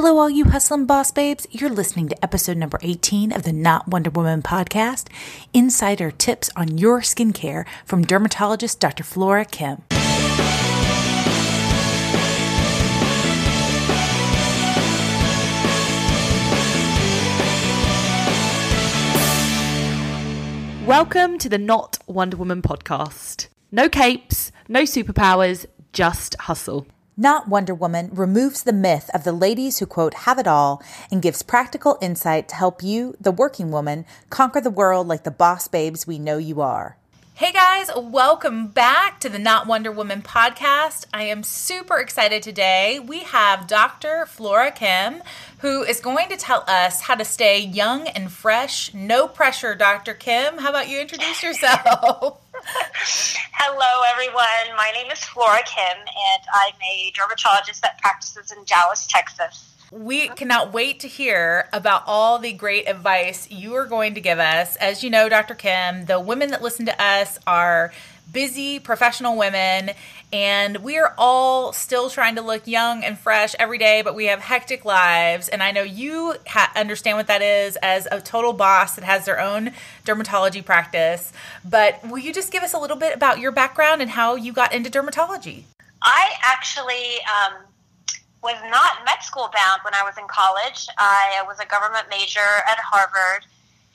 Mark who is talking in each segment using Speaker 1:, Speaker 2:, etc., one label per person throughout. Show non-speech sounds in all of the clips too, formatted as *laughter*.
Speaker 1: Hello, all you hustling boss babes. You're listening to episode number 18 of the Not Wonder Woman podcast Insider Tips on Your Skincare from dermatologist Dr. Flora Kim.
Speaker 2: Welcome to the Not Wonder Woman podcast. No capes, no superpowers, just hustle.
Speaker 1: Not Wonder Woman removes the myth of the ladies who, quote, have it all and gives practical insight to help you, the working woman, conquer the world like the boss babes we know you are. Hey guys, welcome back to the Not Wonder Woman podcast. I am super excited today. We have Dr. Flora Kim, who is going to tell us how to stay young and fresh. No pressure, Dr. Kim. How about you introduce yourself? *laughs*
Speaker 3: Hello, everyone. My name is Flora Kim, and I'm a dermatologist that practices in Dallas, Texas.
Speaker 1: We cannot wait to hear about all the great advice you are going to give us. As you know, Dr. Kim, the women that listen to us are busy professional women and we are all still trying to look young and fresh every day but we have hectic lives. And i know you ha- understand what that is as a total boss that has their own dermatology practice. But will you just give us a little bit about your background and how you got into dermatology?
Speaker 3: I actually um, was not med school bound when I was in college. I was a government major at Harvard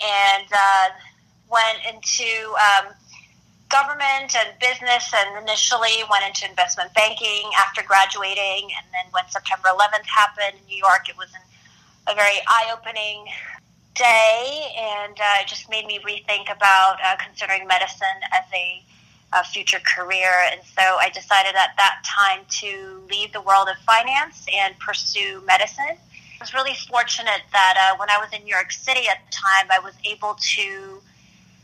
Speaker 3: and uh, went into um, government and business and initially went into investment banking after graduating. And then when September 11th happened in New York, it was an, a very eye opening day and uh, it just made me rethink about uh, considering medicine as a a future career. And so I decided at that time to leave the world of finance and pursue medicine. I was really fortunate that uh, when I was in New York City at the time, I was able to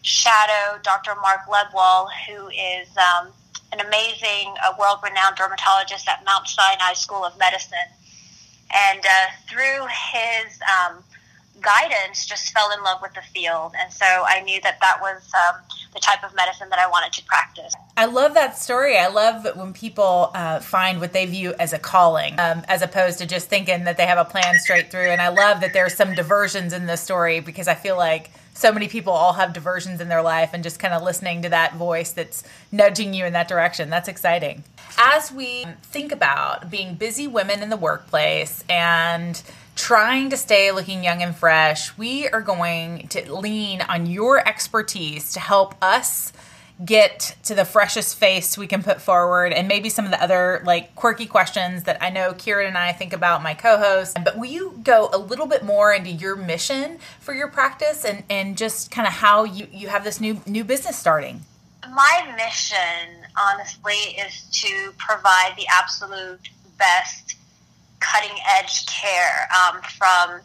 Speaker 3: shadow Dr. Mark Lebwohl, who is um, an amazing, uh, world renowned dermatologist at Mount Sinai School of Medicine. And uh, through his um, guidance, just fell in love with the field. And so I knew that that was um, the type of medicine that I wanted to practice.
Speaker 1: I love that story. I love when people uh, find what they view as a calling, um, as opposed to just thinking that they have a plan straight through. And I love that there's some diversions in this story because I feel like so many people all have diversions in their life and just kind of listening to that voice that's nudging you in that direction. That's exciting. As we think about being busy women in the workplace and trying to stay looking young and fresh, we are going to lean on your expertise to help us get to the freshest face we can put forward and maybe some of the other like quirky questions that I know Kieran and I think about my co-host. But will you go a little bit more into your mission for your practice and, and just kind of how you, you have this new new business starting?
Speaker 3: My mission, honestly, is to provide the absolute best cutting edge care um, from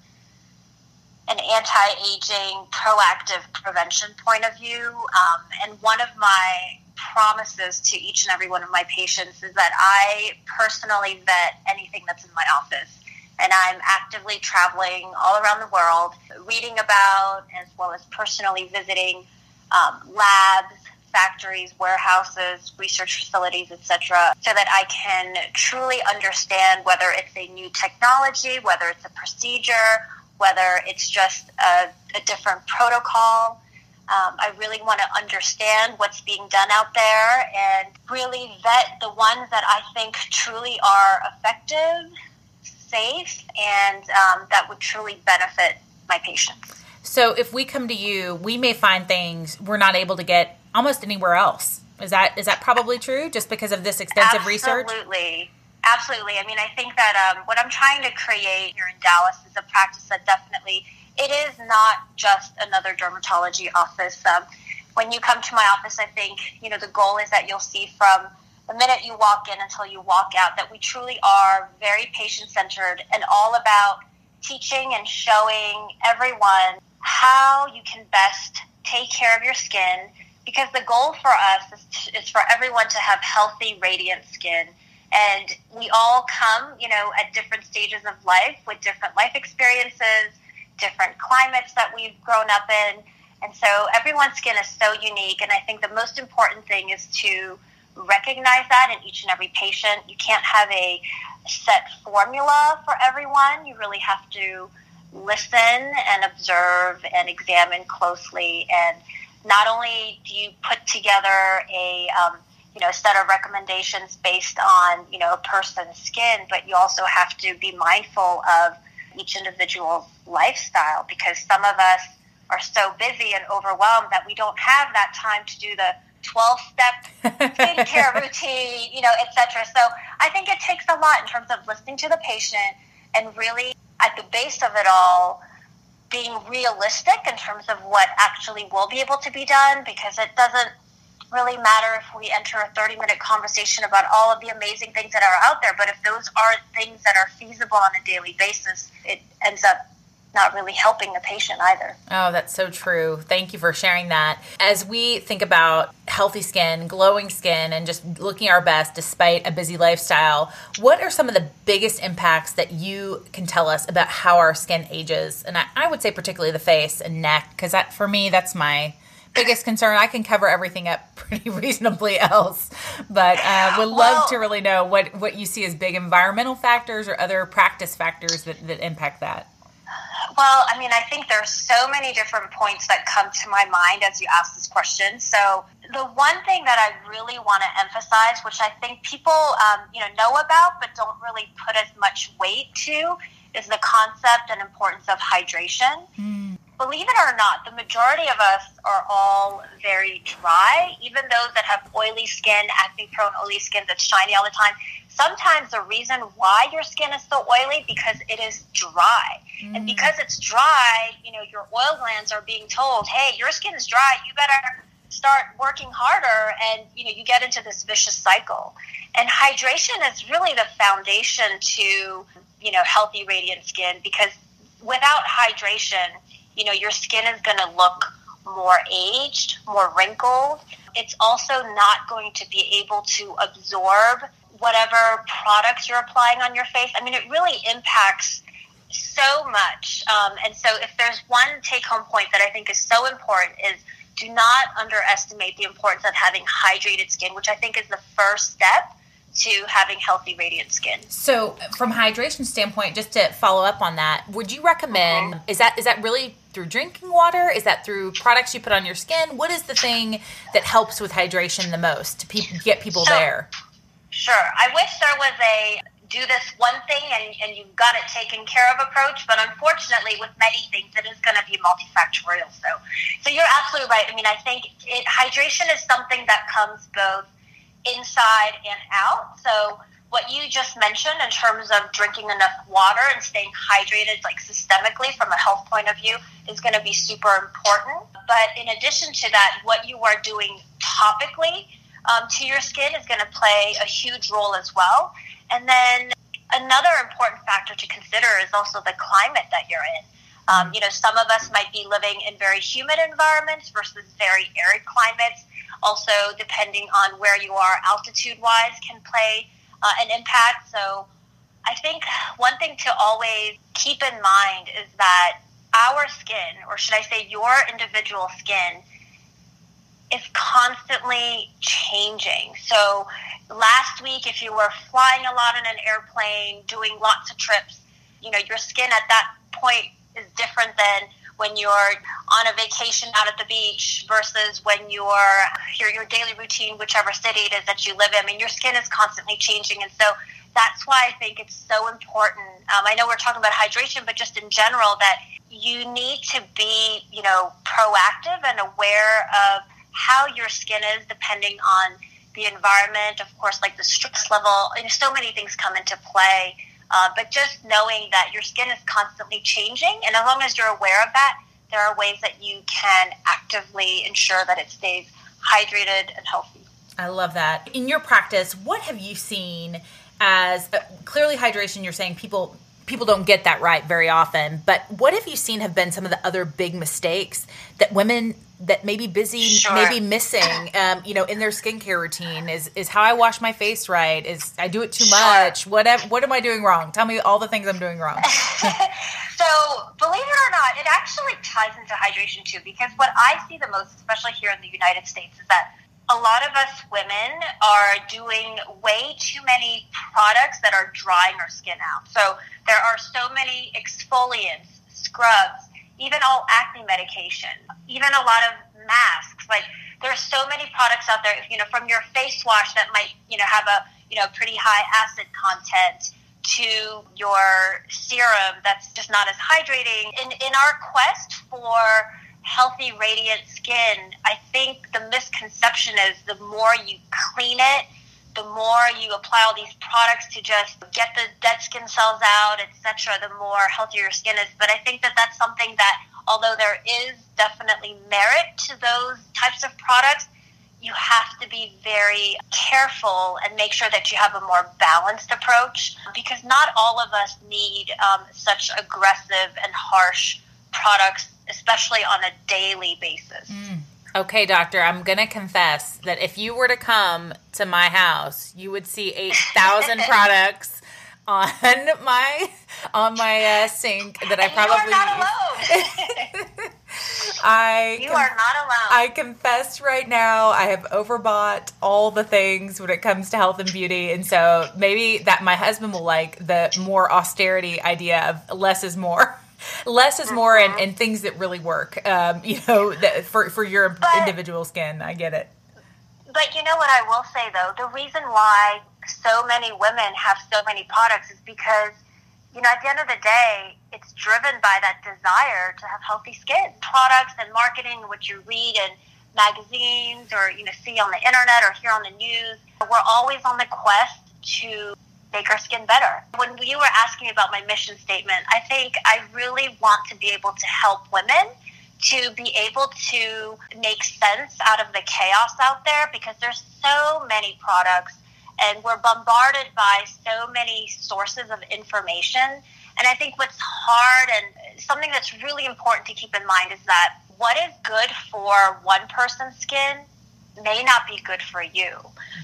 Speaker 3: an anti-aging proactive prevention point of view um, and one of my promises to each and every one of my patients is that i personally vet anything that's in my office and i'm actively traveling all around the world reading about as well as personally visiting um, labs factories, warehouses, research facilities, etc., so that I can truly understand whether it's a new technology, whether it's a procedure, whether it's just a, a different protocol. Um, I really want to understand what's being done out there and really vet the ones that I think truly are effective, safe, and um, that would truly benefit my patients.
Speaker 1: So if we come to you, we may find things we're not able to get almost anywhere else. Is that is that probably true? Just because of this extensive
Speaker 3: Absolutely.
Speaker 1: research?
Speaker 3: Absolutely. Absolutely. I mean, I think that um, what I'm trying to create here in Dallas is a practice that definitely it is not just another dermatology office. Um, when you come to my office, I think you know the goal is that you'll see from the minute you walk in until you walk out that we truly are very patient centered and all about teaching and showing everyone how you can best take care of your skin because the goal for us is, is for everyone to have healthy, radiant skin. And we all come, you know, at different stages of life with different life experiences, different climates that we've grown up in. And so everyone's skin is so unique. And I think the most important thing is to recognize that in each and every patient. You can't have a set formula for everyone. You really have to listen and observe and examine closely. And not only do you put together a um, you know set of recommendations based on you know a person's skin, but you also have to be mindful of each individual's lifestyle because some of us are so busy and overwhelmed that we don't have that time to do the 12 step *laughs* skincare routine, you know, etc. So I think it takes a lot in terms of listening to the patient and really at the base of it all being realistic in terms of what actually will be able to be done because it doesn't really matter if we enter a 30 minute conversation about all of the amazing things that are out there but if those aren't things that are feasible on a daily basis it ends up not really helping the patient either.
Speaker 1: Oh, that's so true. Thank you for sharing that. As we think about healthy skin, glowing skin, and just looking our best despite a busy lifestyle, what are some of the biggest impacts that you can tell us about how our skin ages? And I, I would say, particularly the face and neck, because that for me, that's my biggest concern. I can cover everything up *laughs* pretty reasonably else, but uh, would love well, to really know what, what you see as big environmental factors or other practice factors that, that impact that.
Speaker 3: Well, I mean, I think there's so many different points that come to my mind as you ask this question. So, the one thing that I really want to emphasize, which I think people, um, you know, know about but don't really put as much weight to, is the concept and importance of hydration. Mm. Believe it or not, the majority of us are all very dry. Even those that have oily skin, acne-prone oily skin that's shiny all the time, sometimes the reason why your skin is so oily because it is dry. Mm. And because it's dry, you know, your oil glands are being told, "Hey, your skin is dry. You better start working harder." And you know, you get into this vicious cycle. And hydration is really the foundation to, you know, healthy radiant skin because without hydration, you know, your skin is going to look more aged, more wrinkled. It's also not going to be able to absorb whatever products you're applying on your face. I mean, it really impacts so much. Um, and so, if there's one take home point that I think is so important, is do not underestimate the importance of having hydrated skin, which I think is the first step to having healthy radiant skin.
Speaker 1: So from hydration standpoint just to follow up on that, would you recommend mm-hmm. is that is that really through drinking water? Is that through products you put on your skin? What is the thing that helps with hydration the most to pe- get people there?
Speaker 3: Sure. I wish there was a do this one thing and, and you've got it taken care of approach, but unfortunately, with many things, it is going to be multifactorial. So, so you're absolutely right. I mean, I think it, hydration is something that comes both inside and out. So, what you just mentioned in terms of drinking enough water and staying hydrated, like systemically from a health point of view, is going to be super important. But in addition to that, what you are doing topically um, to your skin is going to play a huge role as well. And then another important factor to consider is also the climate that you're in. Um, you know, some of us might be living in very humid environments versus very arid climates. Also, depending on where you are altitude wise, can play uh, an impact. So, I think one thing to always keep in mind is that our skin, or should I say your individual skin, is constantly changing. So last week, if you were flying a lot in an airplane, doing lots of trips, you know, your skin at that point is different than when you're on a vacation out at the beach versus when you're your, your daily routine, whichever city it is that you live in. I mean, your skin is constantly changing. And so that's why I think it's so important. Um, I know we're talking about hydration, but just in general, that you need to be, you know, proactive and aware of how your skin is depending on the environment, of course, like the stress level, and so many things come into play. Uh, but just knowing that your skin is constantly changing, and as long as you're aware of that, there are ways that you can actively ensure that it stays hydrated and healthy.
Speaker 1: I love that. In your practice, what have you seen as uh, clearly hydration? You're saying people people don't get that right very often. But what have you seen have been some of the other big mistakes that women that may be busy, sure. maybe missing, um, you know, in their skincare routine? Is is how I wash my face right? Is I do it too sure. much? What what am I doing wrong? Tell me all the things I'm doing wrong. *laughs*
Speaker 3: so, believe it or not, it actually ties into hydration too. Because what I see the most, especially here in the United States, is that a lot of us women are doing way too many products that are drying our skin out. So there are so many exfoliants, scrubs, even all acne medication, even a lot of masks. Like there are so many products out there, you know, from your face wash that might, you know, have a, you know, pretty high acid content to your serum that's just not as hydrating. In in our quest for healthy, radiant skin, I think the misconception is the more you clean it, the more you apply all these products to just get the dead skin cells out, etc., the more healthier your skin is. But I think that that's something that, although there is definitely merit to those types of products, you have to be very careful and make sure that you have a more balanced approach because not all of us need um, such aggressive and harsh products especially on a daily basis. Mm.
Speaker 1: Okay, doctor, I'm going to confess that if you were to come to my house, you would see 8,000 *laughs* products on my on my uh, sink that I probably
Speaker 3: you are not alone. *laughs*
Speaker 1: I *laughs*
Speaker 3: You are not alone.
Speaker 1: I confess right now I have overbought all the things when it comes to health and beauty and so maybe that my husband will like the more austerity idea of less is more less is more and, and things that really work um, you know that for, for your but, individual skin. I get it.
Speaker 3: But you know what i will say though? The reason why so many women have so many products is because you know at the end of the day it's driven by that desire to have healthy skin. Products and marketing what you read in magazines or you know see on the internet or hear on the news we're always on the quest to make our skin better. When you were asking about my mission statement, I think I really want to be able to help women to be able to make sense out of the chaos out there because there's so many products and we're bombarded by so many sources of information. And I think what's hard and something that's really important to keep in mind is that what is good for one person's skin may not be good for you.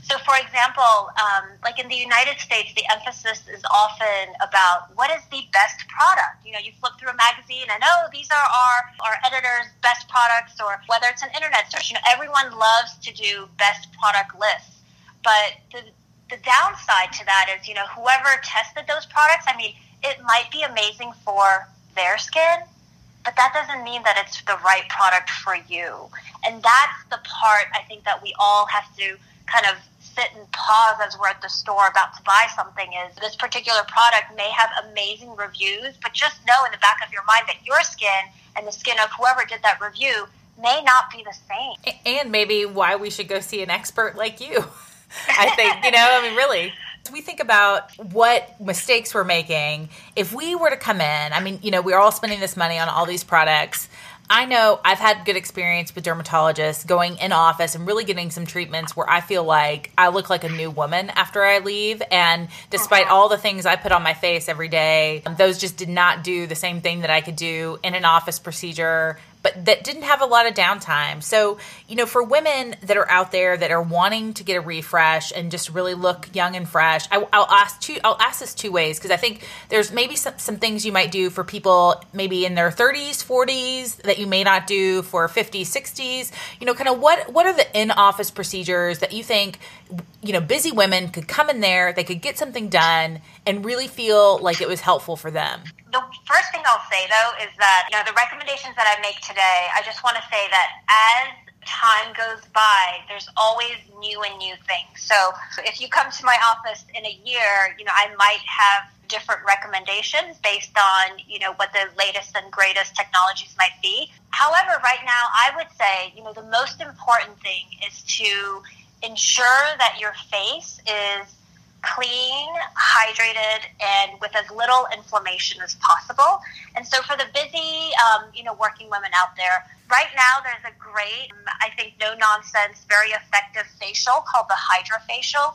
Speaker 3: So, for example, um, like in the United States, the emphasis is often about what is the best product. You know, you flip through a magazine and oh, these are our our editor's best products, or whether it's an internet search. You know, everyone loves to do best product lists, but the the downside to that is, you know, whoever tested those products, I mean, it might be amazing for their skin, but that doesn't mean that it's the right product for you. And that's the part I think that we all have to kind of sit and pause as we're at the store about to buy something is this particular product may have amazing reviews, but just know in the back of your mind that your skin and the skin of whoever did that review may not be the same.
Speaker 1: And maybe why we should go see an expert like you. *laughs* I think, you know, I mean, really we think about what mistakes we're making, if we were to come in, I mean, you know, we're all spending this money on all these products. I know I've had good experience with dermatologists going in office and really getting some treatments where I feel like I look like a new woman after I leave. And despite uh-huh. all the things I put on my face every day, those just did not do the same thing that I could do in an office procedure but that didn't have a lot of downtime. So, you know, for women that are out there that are wanting to get a refresh and just really look young and fresh, I, will ask two. I'll ask this two ways because I think there's maybe some, some things you might do for people maybe in their 30s, 40s that you may not do for 50s, 60s. You know, kind of what what are the in office procedures that you think you know busy women could come in there, they could get something done, and really feel like it was helpful for them
Speaker 3: the first thing I'll say though is that you know the recommendations that I make today, I just want to say that as time goes by, there's always new and new things. So if you come to my office in a year, you know, I might have different recommendations based on, you know, what the latest and greatest technologies might be. However, right now I would say, you know, the most important thing is to ensure that your face is clean, hydrated, and with as little inflammation as possible. And so, for the busy, um, you know, working women out there, right now there's a great, I think, no nonsense, very effective facial called the Hydrafacial.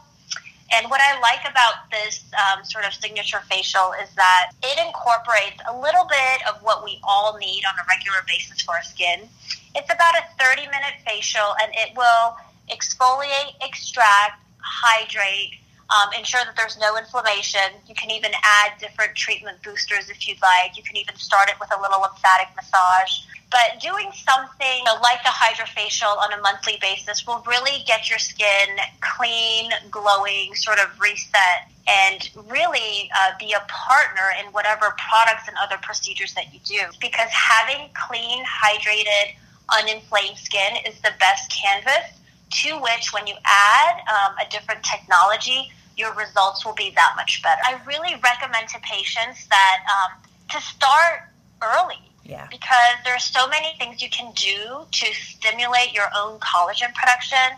Speaker 3: And what I like about this um, sort of signature facial is that it incorporates a little bit of what we all need on a regular basis for our skin. It's about a 30 minute facial and it will exfoliate, extract, hydrate, um, ensure that there's no inflammation. You can even add different treatment boosters if you'd like. You can even start it with a little lymphatic massage. But doing something like the hydrofacial on a monthly basis will really get your skin clean, glowing, sort of reset, and really uh, be a partner in whatever products and other procedures that you do. Because having clean, hydrated, uninflamed skin is the best canvas to which, when you add um, a different technology, your results will be that much better. I really recommend to patients that um, to start early.
Speaker 1: Yeah.
Speaker 3: Because there are so many things you can do to stimulate your own collagen production.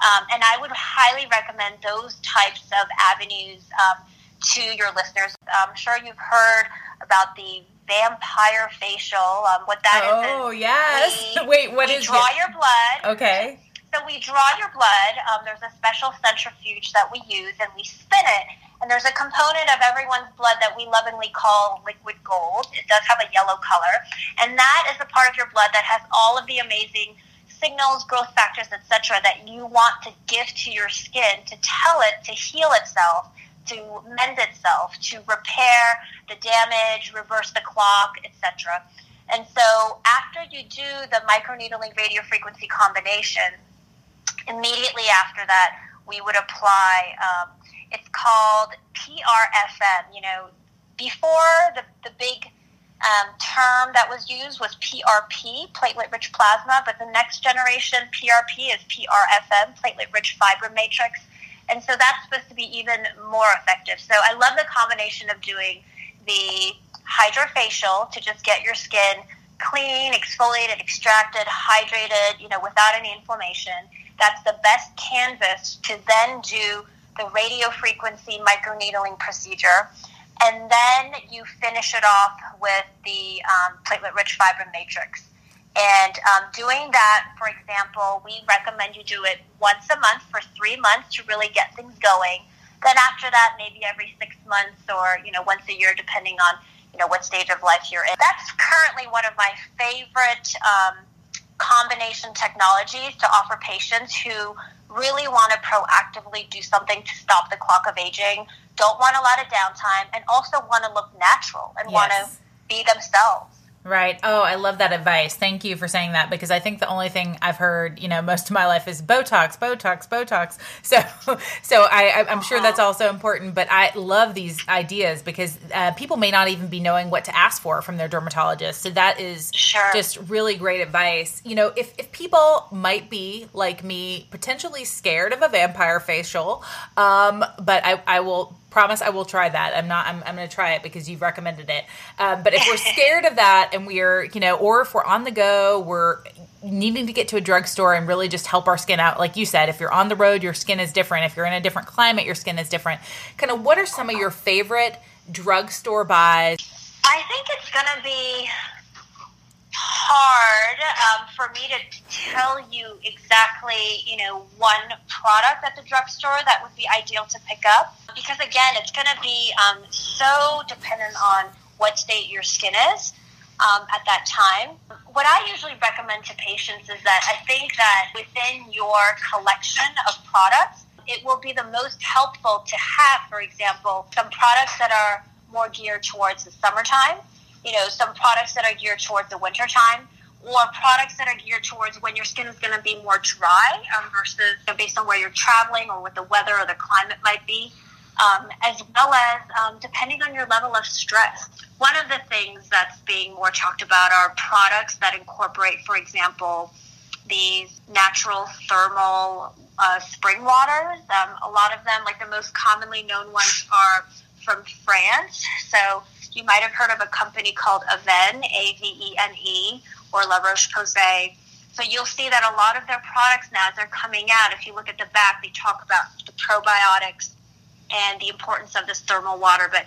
Speaker 3: Um, and I would highly recommend those types of avenues um, to your listeners. I'm sure you've heard about the vampire facial. Um, what that
Speaker 1: oh,
Speaker 3: is?
Speaker 1: oh, yes.
Speaker 3: We, *laughs*
Speaker 1: Wait, what
Speaker 3: we
Speaker 1: is
Speaker 3: draw
Speaker 1: it?
Speaker 3: your blood.
Speaker 1: Okay.
Speaker 3: So we draw your blood. Um, there's a special centrifuge that we use, and we spin it. And there's a component of everyone's blood that we lovingly call liquid gold. It does have a yellow color, and that is the part of your blood that has all of the amazing signals, growth factors, etc., that you want to give to your skin to tell it to heal itself, to mend itself, to repair the damage, reverse the clock, etc. And so after you do the microneedling radiofrequency combination, immediately after that, we would apply, um, it's called PRFM. You know, before the, the big um, term that was used was PRP, platelet rich plasma, but the next generation PRP is PRFM, platelet rich fibrin matrix. And so that's supposed to be even more effective. So I love the combination of doing the hydrofacial to just get your skin clean, exfoliated, extracted, hydrated, you know, without any inflammation. That's the best canvas to then do the radio frequency microneedling procedure. And then you finish it off with the um, platelet rich fibrin matrix. And um, doing that, for example, we recommend you do it once a month for three months to really get things going. Then after that, maybe every six months or you know once a year, depending on you know what stage of life you're in. That's currently one of my favorite um, combination technologies to offer patients who really want to proactively do something to stop the clock of aging, don't want a lot of downtime, and also want to look natural and want to be themselves.
Speaker 1: Right. Oh, I love that advice. Thank you for saying that because I think the only thing I've heard, you know, most of my life is Botox, Botox, Botox. *laughs* So, so I, I'm sure that's also important. But I love these ideas because uh, people may not even be knowing what to ask for from their dermatologist. So that is
Speaker 3: Sure.
Speaker 1: just really great advice. You know, if if people might be like me, potentially scared of a vampire facial, um, but I, I will promise I will try that. I'm not. I'm, I'm going to try it because you've recommended it. Um, but if we're scared of that, and we're, you know, or if we're on the go, we're needing to get to a drugstore and really just help our skin out. Like you said, if you're on the road, your skin is different. If you're in a different climate, your skin is different. Kind of, what are some of your favorite drugstore buys?
Speaker 3: I think it's going to be hard um, for me to tell you exactly, you know, one product at the drugstore that would be ideal to pick up because again, it's going to be um, so dependent on what state your skin is um, at that time. What I usually recommend to patients is that I think that within your collection of products, it will be the most helpful to have, for example, some products that are more geared towards the summertime, you know, some products that are geared towards the wintertime, or products that are geared towards when your skin is going to be more dry um, versus you know, based on where you're traveling or what the weather or the climate might be, um, as well as um, depending on your level of stress. One of the things that's being more talked about are products that incorporate, for example, these natural thermal uh, spring waters. Um, a lot of them, like the most commonly known ones, are from France. So you might have heard of a company called Avene, A V E N E, or La Roche Posay. So you'll see that a lot of their products now, as they're coming out, if you look at the back, they talk about the probiotics and the importance of this thermal water. But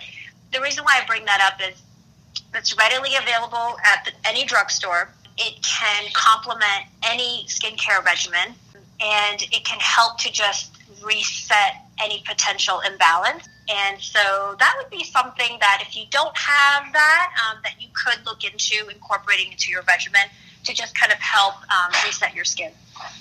Speaker 3: the reason why I bring that up is it's readily available at the, any drugstore. It can complement any skincare regimen, and it can help to just reset any potential imbalance. And so that would be something that if you don't have that, um, that you could look into incorporating into your regimen to just kind of help um, reset your skin.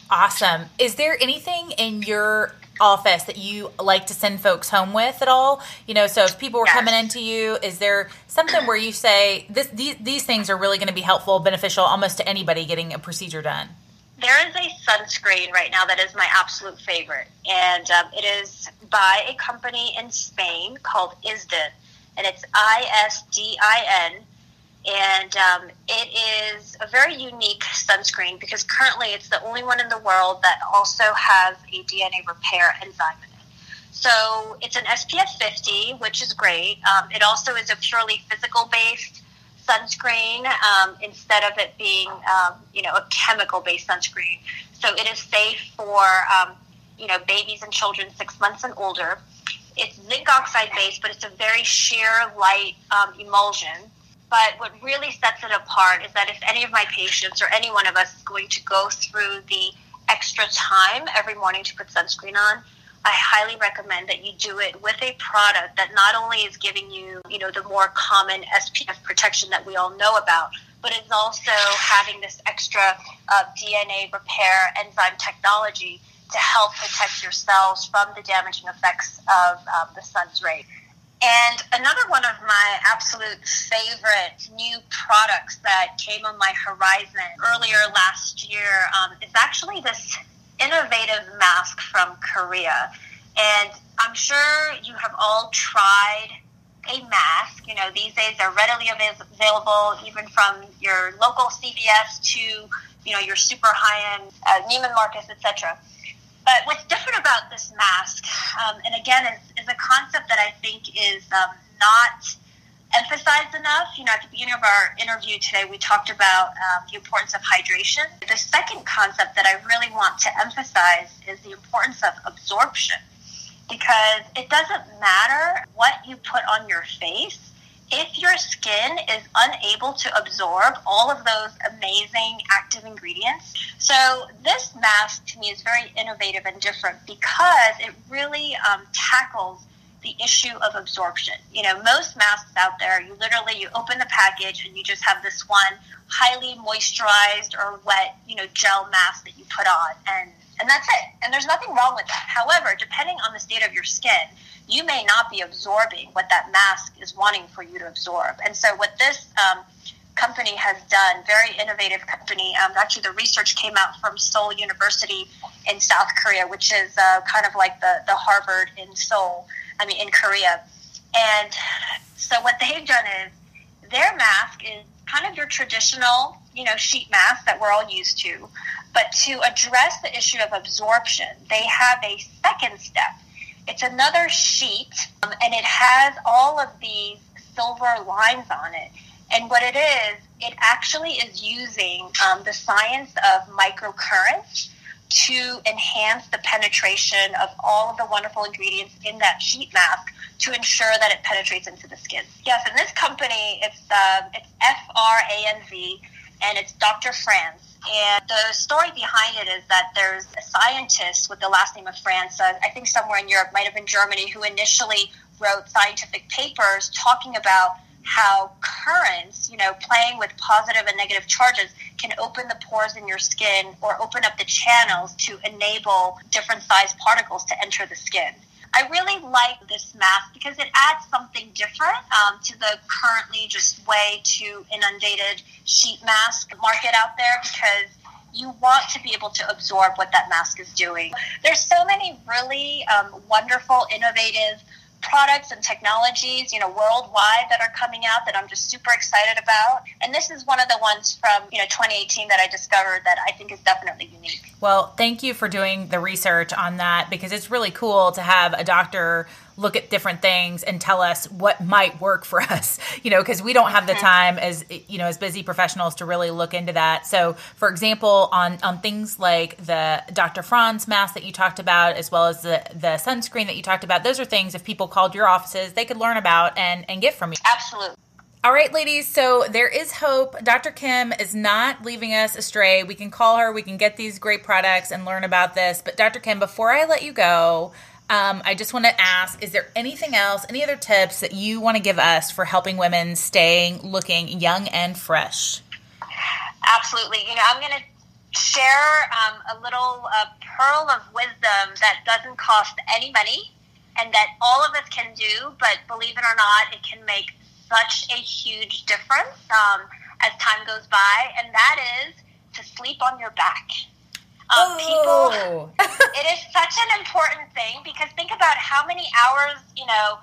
Speaker 1: Awesome. Is there anything in your office that you like to send folks home with at all? You know, so if people were
Speaker 3: Yes.
Speaker 1: coming into you, is there something where you say this these, these things are really going to be helpful, beneficial almost to anybody getting a procedure done?
Speaker 3: There is a sunscreen right now that is my absolute favorite, and um, it is by a company in Spain called Isdin, and it's I S D I N. And um, it is a very unique sunscreen because currently it's the only one in the world that also has a DNA repair enzyme in it. So it's an SPF 50, which is great. Um, it also is a purely physical based sunscreen um, instead of it being, um, you know, a chemical based sunscreen. So it is safe for, um, you know, babies and children six months and older. It's zinc oxide based, but it's a very sheer, light um, emulsion. But what really sets it apart is that if any of my patients or any one of us is going to go through the extra time every morning to put sunscreen on, I highly recommend that you do it with a product that not only is giving you, you know, the more common SPF protection that we all know about, but is also having this extra uh, DNA repair enzyme technology to help protect your cells from the damaging effects of um, the sun's rays. And another one of my absolute favorite new products that came on my horizon earlier last year um, is actually this innovative mask from Korea. And I'm sure you have all tried a mask. You know, these days they're readily available even from your local CVS to, you know, your super high-end uh, Neiman Marcus, etc. But what's different about this mask, um, and again, is, a concept that I think is um, not emphasized enough. You know, at the beginning of our interview today, we talked about um, the importance of hydration. The second concept that I really want to emphasize is the importance of absorption because it doesn't matter what you put on your face. If your skin is unable to absorb all of those amazing active ingredients, so this mask to me is very innovative and different because it really um, tackles the issue of absorption. You know, most masks out there, you literally you open the package and you just have this one highly moisturized or wet, you know, gel mask that you put on and and that's it. And there's nothing wrong with that. However, depending on the state of your skin, you may not be absorbing what that mask is wanting for you to absorb. And so what this um, company has done, very innovative company. Um, actually, the research came out from Seoul University in South Korea, which is uh, kind of like the, the Harvard in Seoul, I mean, in Korea. And so what they've done is their mask is kind of your traditional, you know, sheet mask that we're all used to. But to address the issue of absorption, they have a second step. It's another sheet, um, and it has all of these silver lines on it. And what it is, it actually is using um, the science of microcurrents to enhance the penetration of all of the wonderful ingredients in that sheet mask to ensure that it penetrates into the skin. Yes, and this company, it's uh, it's F R A N Z, and it's Dr. Franz. And the story behind it is that there's a scientist with the last name of Franz, uh, I think somewhere in Europe, might have been Germany, who initially wrote scientific papers talking about how currents, you know, playing with positive and negative charges can open the pores in your skin or open up the channels to enable different sized particles to enter the skin. I really like this mask because it adds something different um, to the currently just way too inundated sheet mask market out there because you want to be able to absorb what that mask is doing. There's so many really um, wonderful, innovative products and technologies, you know, worldwide that are coming out that I'm just super excited about. And this is one of the ones from, you know, 2018 that I discovered that I think is definitely unique.
Speaker 1: Well, thank you for doing the research on that because it's really cool to have a doctor look at different things and tell us what might work for *laughs* us you know because we don't have the time as you know as busy professionals to really look into that so for example on on things like the dr franz mask that you talked about as well as the the sunscreen that you talked about those are things if people called your offices they could learn about and and get from you
Speaker 3: Absolutely.
Speaker 1: all right, ladies. So there is hope. Dr. Kim is not leaving us astray. We can call her. We can get these great products and learn about this. But Dr. Kim, before I let you go, um, I just want to ask: Is there anything else, any other tips that you want to give us for helping women staying looking young and fresh?
Speaker 3: Absolutely. You know, I'm going to share um, a little uh, pearl of wisdom that doesn't cost any money and that all of us can do, but believe it or not, it can make such a huge difference um, as time goes by, and that is to sleep on your back. Um, people,
Speaker 1: Oh. *laughs*
Speaker 3: it is such an important thing because think about how many hours, you know,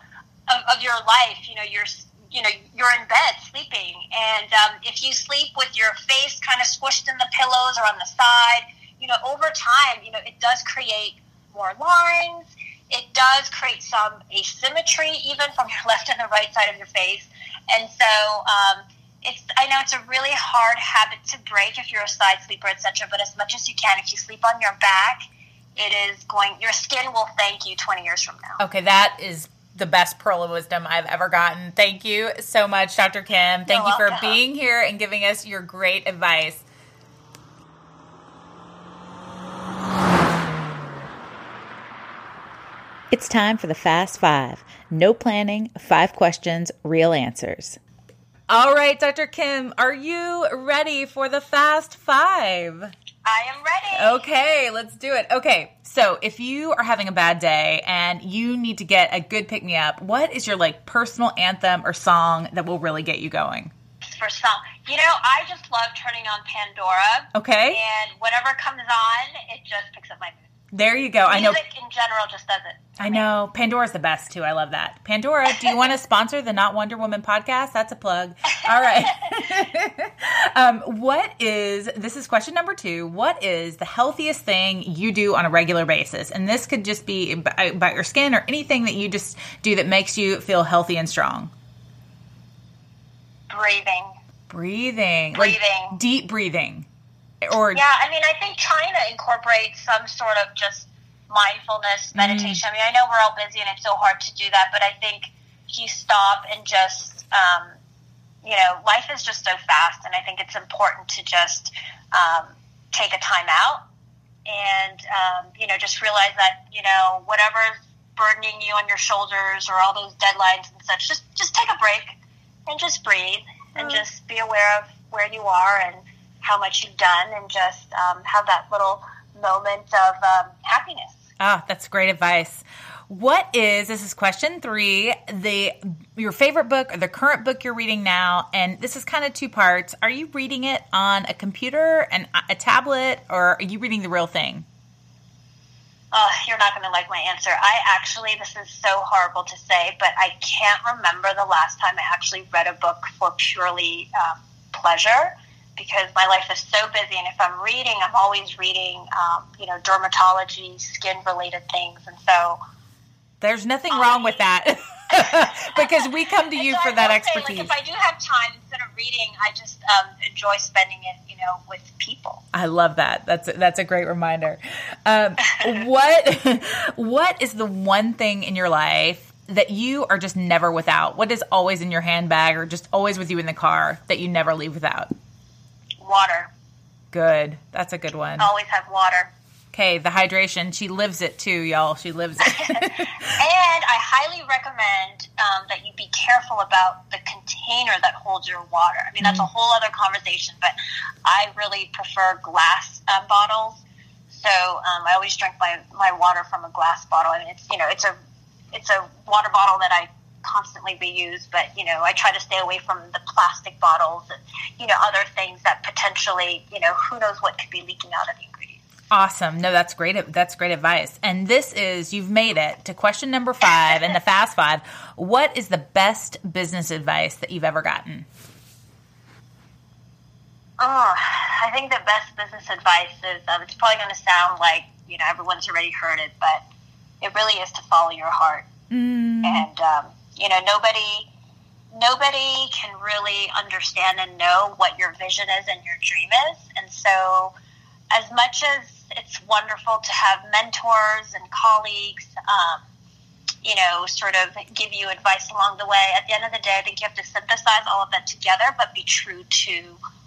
Speaker 3: of, of your life, you know, you're, you know, you're in bed sleeping, and um, if you sleep with your face kind of squished in the pillows or on the side, you know, over time, you know, it does create more lines. It does create some asymmetry, even from your *laughs* left and the right side of your face, and so. Um, it's I know it's a really hard habit to break if you're a side sleeper, etc. But as much as you can, if you sleep on your back, it is going. Your skin will thank you 20 years from now.
Speaker 1: Okay, that is the best pearl of wisdom I've ever gotten. Thank you so much, Dr. Kim. Thank
Speaker 3: You're
Speaker 1: you for
Speaker 3: welcome.
Speaker 1: being here and giving us your great advice.
Speaker 4: It's time for the Fast Five. No planning, five questions, real answers.
Speaker 1: All right, Dr. Kim, are you ready for the fast five?
Speaker 3: I am ready.
Speaker 1: Okay, let's do it. Okay, so if you are having a bad day and you need to get a good pick me up, what is your like personal anthem or song that will really get you going?
Speaker 3: For some, you know, I just love turning on Pandora,
Speaker 1: Okay,
Speaker 3: and whatever comes on, it just picks up my mood.
Speaker 1: There you go. I know.
Speaker 3: Music in general just does it.
Speaker 1: I know. Pandora's the best too. I love that. Pandora, do you want to *laughs* sponsor the Not Wonder Woman podcast? That's a plug. All right. *laughs* um, what is this is question number two. What is the healthiest thing you do on a regular basis? And this could just be about your skin or anything that you just do that makes you feel healthy and strong.
Speaker 3: Breathing.
Speaker 1: Breathing. Like
Speaker 3: Breathing.
Speaker 1: deep breathing. Or
Speaker 3: Yeah, I mean, I think trying to incorporate some sort of just mindfulness, meditation. I mean, I know we're all busy and it's so hard to do that, but I think if you stop and just, um, you know, life is just so fast, and I think it's important to just um, take a time out and, um, you know, just realize that, you know, whatever's burdening you on your shoulders or all those deadlines and such, just, just take a break and just breathe and just be aware of where you are and how much you've done and just um, have that little moment of um, happiness.
Speaker 1: Ah, that's great advice. What is this is question three, the your favorite book or the current book you're reading now? And this is kind of two parts. Are you reading it on a computer and a tablet, or are you reading the real thing?
Speaker 3: Oh, you're not going to like my answer. I actually, this is so horrible to say, but I can't remember the last time I actually read a book for purely um, pleasure because my life is so busy. And if I'm reading, I'm always reading, um, you know, dermatology, skin related things. And so,
Speaker 1: There's nothing wrong with that *laughs* because we come to you
Speaker 3: so
Speaker 1: for
Speaker 3: I
Speaker 1: that expertise.
Speaker 3: Say, like, if I do have time instead of reading, I just um, enjoy spending it, you know, with people.
Speaker 1: I love that. That's that's a great reminder. Um, *laughs* what what is the one thing in your life that you are just never without? What is always in your handbag or just always with you in the car that you never leave without?
Speaker 3: Water.
Speaker 1: Good. That's a good one.
Speaker 3: Always have water.
Speaker 1: Okay, the hydration. She lives it too, y'all. She lives it. *laughs* *laughs*
Speaker 3: And I highly recommend um, that you be careful about the container that holds your water. I mean, that's a whole other conversation, but I really prefer glass um, bottles. So um, I always drink my, my water from a glass bottle. I mean, it's you know, it's a it's a water bottle that I constantly reuse, but you know, I try to stay away from the plastic bottles and you know other things that potentially you know who knows what could be leaking out of the ingredients.
Speaker 1: awesome. No, that's great. That's great advice. And this is you've made it to question number five and the fast five. What is the best business advice that you've ever gotten?
Speaker 3: Oh, I think the best business advice is um, it's probably going to sound like you know everyone's already heard it, but it really is to follow your heart.
Speaker 1: Mm.
Speaker 3: And um, you know nobody nobody can really understand and know what your vision is and your dream is. And so, as much as it's wonderful to have mentors and colleagues, um, you know, sort of give you advice along the way. At the end of the day, I think you have to synthesize all of that together, but be true to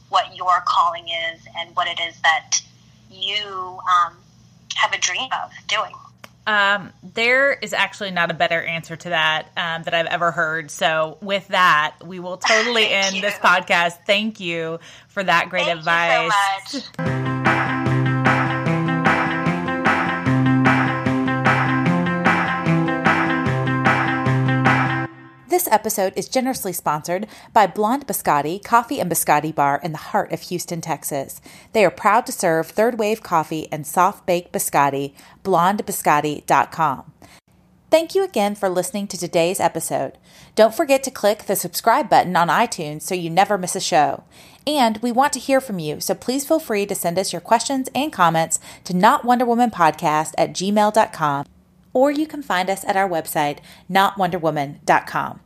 Speaker 3: what your calling is and what it is that you um, have a dream of doing.
Speaker 1: Um, there is actually not a better answer to that um, that I've ever heard. So, with that, we will totally *laughs* end
Speaker 3: you.
Speaker 1: this podcast. Thank you for that great
Speaker 3: Thank
Speaker 1: advice. *laughs* This episode is generously sponsored by Blonde Biscotti Coffee and Biscotti Bar in the heart of Houston, Texas. They are proud to serve third wave coffee and soft baked biscotti. BlondeBiscotti.com. Thank you again for listening to today's episode. Don't forget to click the subscribe button on iTunes so you never miss a show. And we want to hear from you, so please feel free to send us your questions and comments to notwonderwomanpodcast at gmail.com or you can find us at our website, notwonderwoman.com.